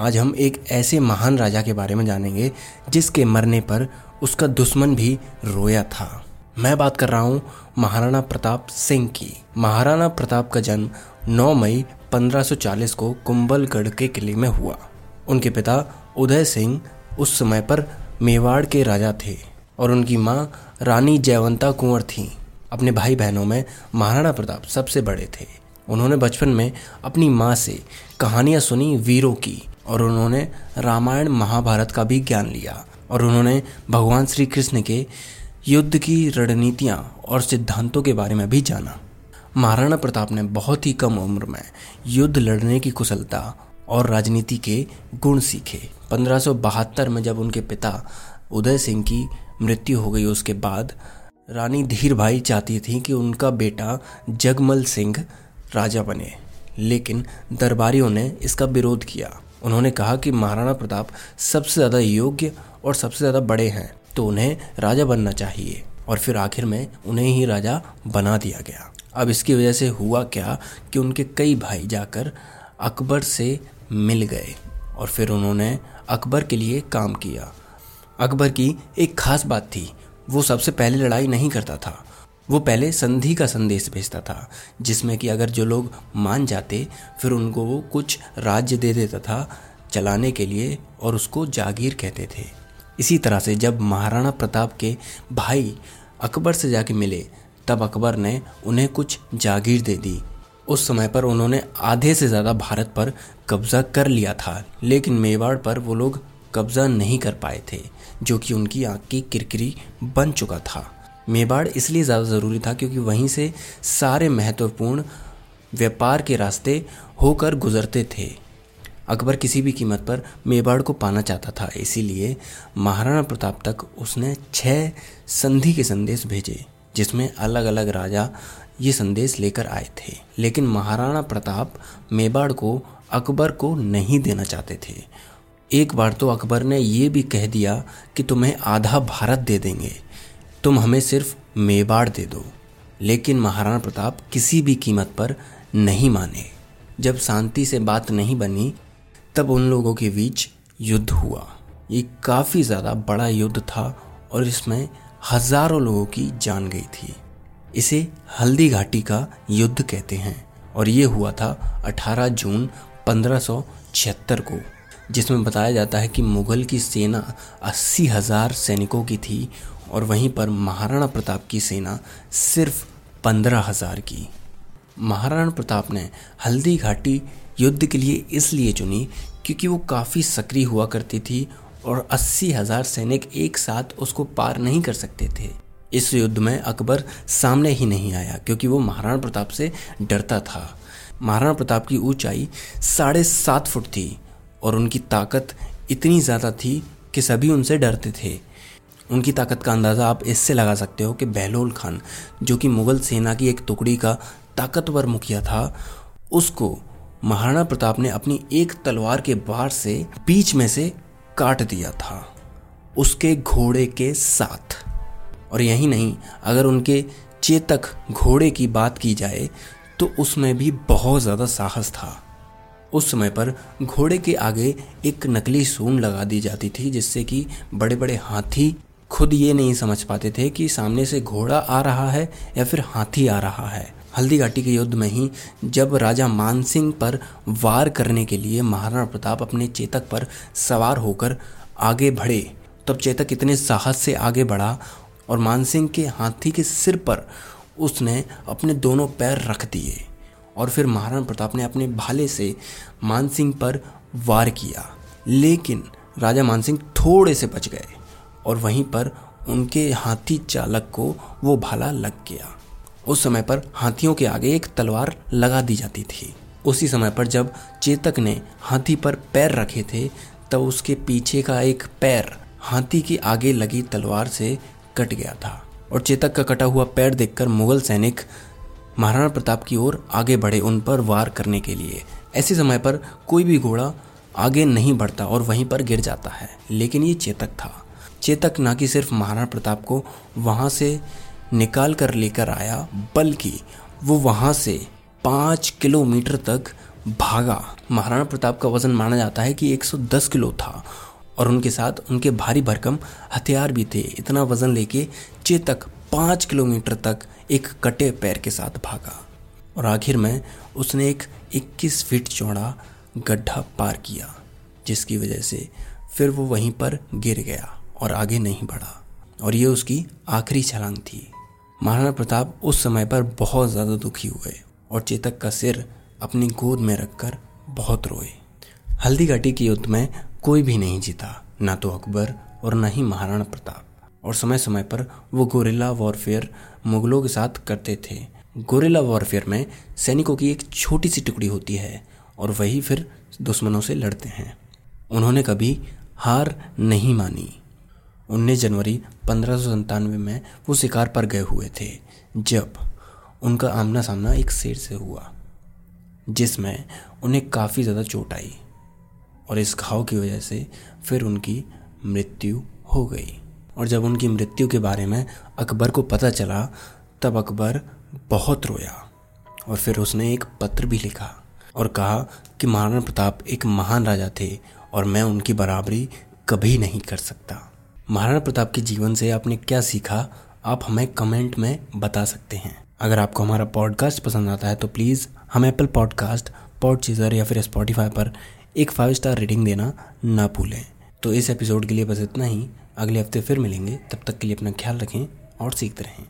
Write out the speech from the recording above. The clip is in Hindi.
आज हम एक ऐसे महान राजा के बारे में जानेंगे, जिसके मरने पर उसका दुश्मन भी रोया था। मैं बात कर रहा हूँ महाराणा प्रताप सिंह की। महाराणा प्रताप का जन्म 9 मई 1540 को कुंभलगढ़ के किले में हुआ। उनके पिता उदय सिंह उस समय पर मेवाड़ के राजा थे और उनकी माँ रानी जयवंता कुंवर थी। अपने भाई बहनों में महाराणा प्रताप सबसे बड़े थे। उन्होंने बचपन में अपनी माँ से कहानियाँ सुनी वीरों की, और उन्होंने रामायण महाभारत का भी ज्ञान लिया, और उन्होंने भगवान श्री कृष्ण के युद्ध की रणनीतियाँ और सिद्धांतों के बारे में भी जाना। महाराणा प्रताप ने बहुत ही कम उम्र में युद्ध लड़ने की कुशलता और राजनीति के गुण सीखे। पंद्रह में जब उनके पिता उदय सिंह की मृत्यु हो गई, उसके बाद रानी धीर भाई चाहती थी कि उनका बेटा जगमल सिंह राजा बने। लेकिन दरबारियों ने इसका विरोध किया। उन्होंने कहा कि महाराणा प्रताप सबसे ज़्यादा योग्य और सबसे ज़्यादा बड़े हैं तो उन्हें राजा बनना चाहिए और फिर आखिर में उन्हें ही राजा बना दिया गया। अब इसकी वजह से हुआ क्या कि उनके कई भाई जाकर अकबर से मिल गए और फिर उन्होंने अकबर के लिए काम किया। अकबर की एक खास बात थी, वो सबसे पहले लड़ाई नहीं करता था। वो पहले संधि का संदेश भेजता था, जिसमें कि अगर जो लोग मान जाते, फिर उनको वो कुछ राज्य दे देता था चलाने के लिए और उसको जागीर कहते थे। इसी तरह से जब महाराणा प्रताप के भाई अकबर से जाके मिले, तब अकबर ने उन्हें कुछ जागीर दे दी। उस समय पर उन्होंने आधे से ज़्यादा भारत पर कब्जा कर लिया था, लेकिन मेवाड़ पर वो लोग कब्जा नहीं कर पाए थे, जो कि उनकी आँख की किरकिरी बन चुका था। मेवाड़ इसलिए ज़्यादा ज़रूरी था क्योंकि वहीं से सारे महत्वपूर्ण व्यापार के रास्ते होकर गुजरते थे। अकबर किसी भी कीमत पर मेवाड़ को पाना चाहता था, इसीलिए महाराणा प्रताप तक उसने छह संधि के संदेश भेजे, जिसमें अलग अलग राजा ये संदेश लेकर आए थे। लेकिन महाराणा प्रताप मेवाड़ को, अकबर को नहीं देना चाहते थे। एक बार तो अकबर ने यह भी कह दिया कि तुम्हें आधा भारत दे देंगे। तुम हमें सिर्फ़ मेवाड़ दे दो, लेकिन महाराणा प्रताप किसी भी कीमत पर नहीं माने। जब शांति से बात नहीं बनी, तब उन लोगों के बीच युद्ध हुआ। ये काफ़ी ज़्यादा बड़ा युद्ध था और इसमें हज़ारों लोगों की जान गई थी। इसे हल्दी घाटी का युद्ध कहते हैं और ये हुआ था 18 जून पंद्रह को, जिसमें बताया जाता है कि मुगल की सेना अस्सी हज़ार सैनिकों की थी और वहीं पर महाराणा प्रताप की सेना सिर्फ़ पंद्रह हज़ार की। महाराणा प्रताप ने हल्दी घाटी युद्ध के लिए इसलिए चुनी क्योंकि वो काफ़ी सक्रिय हुआ करती थी और अस्सी हज़ार सैनिक एक साथ उसको पार नहीं कर सकते थे। इस युद्ध में अकबर सामने ही नहीं आया क्योंकि वो महाराणा प्रताप से डरता था। महाराणा प्रताप की ऊंचाई साढ़े सात फुट थी और उनकी ताकत इतनी ज़्यादा थी कि सभी उनसे डरते थे। उनकी ताकत का अंदाज़ा आप इससे लगा सकते हो कि बहलोल खान, जो कि मुग़ल सेना की एक टुकड़ी का ताकतवर मुखिया था, उसको महाराणा प्रताप ने अपनी एक तलवार के बार से बीच में से काट दिया था, उसके घोड़े के साथ। और यही नहीं, अगर उनके चेतक घोड़े की बात की जाए तो उसमें भी बहुत ज़्यादा साहस था। उस समय पर घोड़े के आगे एक नकली सून लगा दी जाती थी, जिससे कि बड़े बड़े हाथी खुद ये नहीं समझ पाते थे कि सामने से घोड़ा आ रहा है या फिर हाथी आ रहा है। हल्दी घाटी के युद्ध में ही जब राजा मानसिंह पर वार करने के लिए महाराणा प्रताप अपने चेतक पर सवार होकर आगे बढ़े, तब चेतक इतने साहस से आगे बढ़ा और मानसिंह के हाथी के सिर पर उसने अपने दोनों पैर रख दिए और फिर महाराणा प्रताप ने अपने भाले से मानसिंह पर वार किया। लेकिन राजा मानसिंह थोड़े से बच गए। और वहीं पर उनके हाथी चालक को वो भाला लग गया। उस समय पर हाथियों के आगे एक तलवार लगा दी जाती थी। उसी समय पर जब चेतक ने हाथी पर पैर रखे थे, तब उसके पीछे का एक पैर हाथी की आगे लगी तलवार से कट गया था और चेतक का कटा हुआ पैर देखकर मुगल सैनिक महाराणा प्रताप की ओर आगे बढ़े उन पर वार करने के लिए। ऐसे समय पर कोई भी घोड़ा आगे नहीं बढ़ता और वहीं पर गिर जाता है, लेकिन ये चेतक था। चेतक ना कि सिर्फ़ महाराणा प्रताप को वहाँ से निकाल कर लेकर आया, बल्कि वो वहाँ से पाँच किलोमीटर तक भागा। महाराणा प्रताप का वज़न माना जाता है कि 110 किलो था, और उनके साथ उनके भारी भरकम हथियार भी थे। इतना वज़न लेके चेतक पाँच किलोमीटर तक एक कटे पैर के साथ भागा, और आखिर में उसने एक 21 फीट चौड़ा गड्ढा पार किया, जिसकी वजह से फिर वो वहीं पर गिर गया। और आगे नहीं बढ़ा। और ये उसकी आखिरी छलांग थी। महाराणा प्रताप उस समय पर बहुत ज़्यादा दुखी हुए और चेतक का सिर अपनी गोद में रखकर बहुत रोए। हल्दी घाटी के युद्ध में कोई भी नहीं जीता, ना तो अकबर और न ही महाराणा प्रताप। और समय समय पर वो गोरिल्ला वॉरफेयर मुगलों के साथ करते थे। गोरिल्ला वॉरफेयर में सैनिकों की एक छोटी सी टुकड़ी होती है और वही फिर दुश्मनों से लड़ते हैं। उन्होंने कभी हार नहीं मानी। उन्नीस जनवरी पंद्रह में वो शिकार पर गए हुए थे, जब उनका आमना सामना एक शेर से हुआ, जिसमें उन्हें काफ़ी ज़्यादा चोट आई और इस घाव की वजह से फिर उनकी मृत्यु हो गई। और जब उनकी मृत्यु के बारे में अकबर को पता चला, तब अकबर बहुत रोया और फिर उसने एक पत्र भी लिखा और कहा कि महाराणा प्रताप एक महान राजा थे और मैं उनकी बराबरी कभी नहीं कर सकता। महाराणा प्रताप के जीवन से आपने क्या सीखा, आप हमें कमेंट में बता सकते हैं। अगर आपको हमारा पॉडकास्ट पसंद आता है तो प्लीज़ हम एप्पल पॉडकास्ट पॉड चीज़र या फिर स्पॉटिफाई पर एक फाइव स्टार रेटिंग देना ना भूलें। तो इस एपिसोड के लिए बस इतना ही। अगले हफ़्ते फिर मिलेंगे। तब तक के लिए अपना ख्याल रखें और सीखते रहें।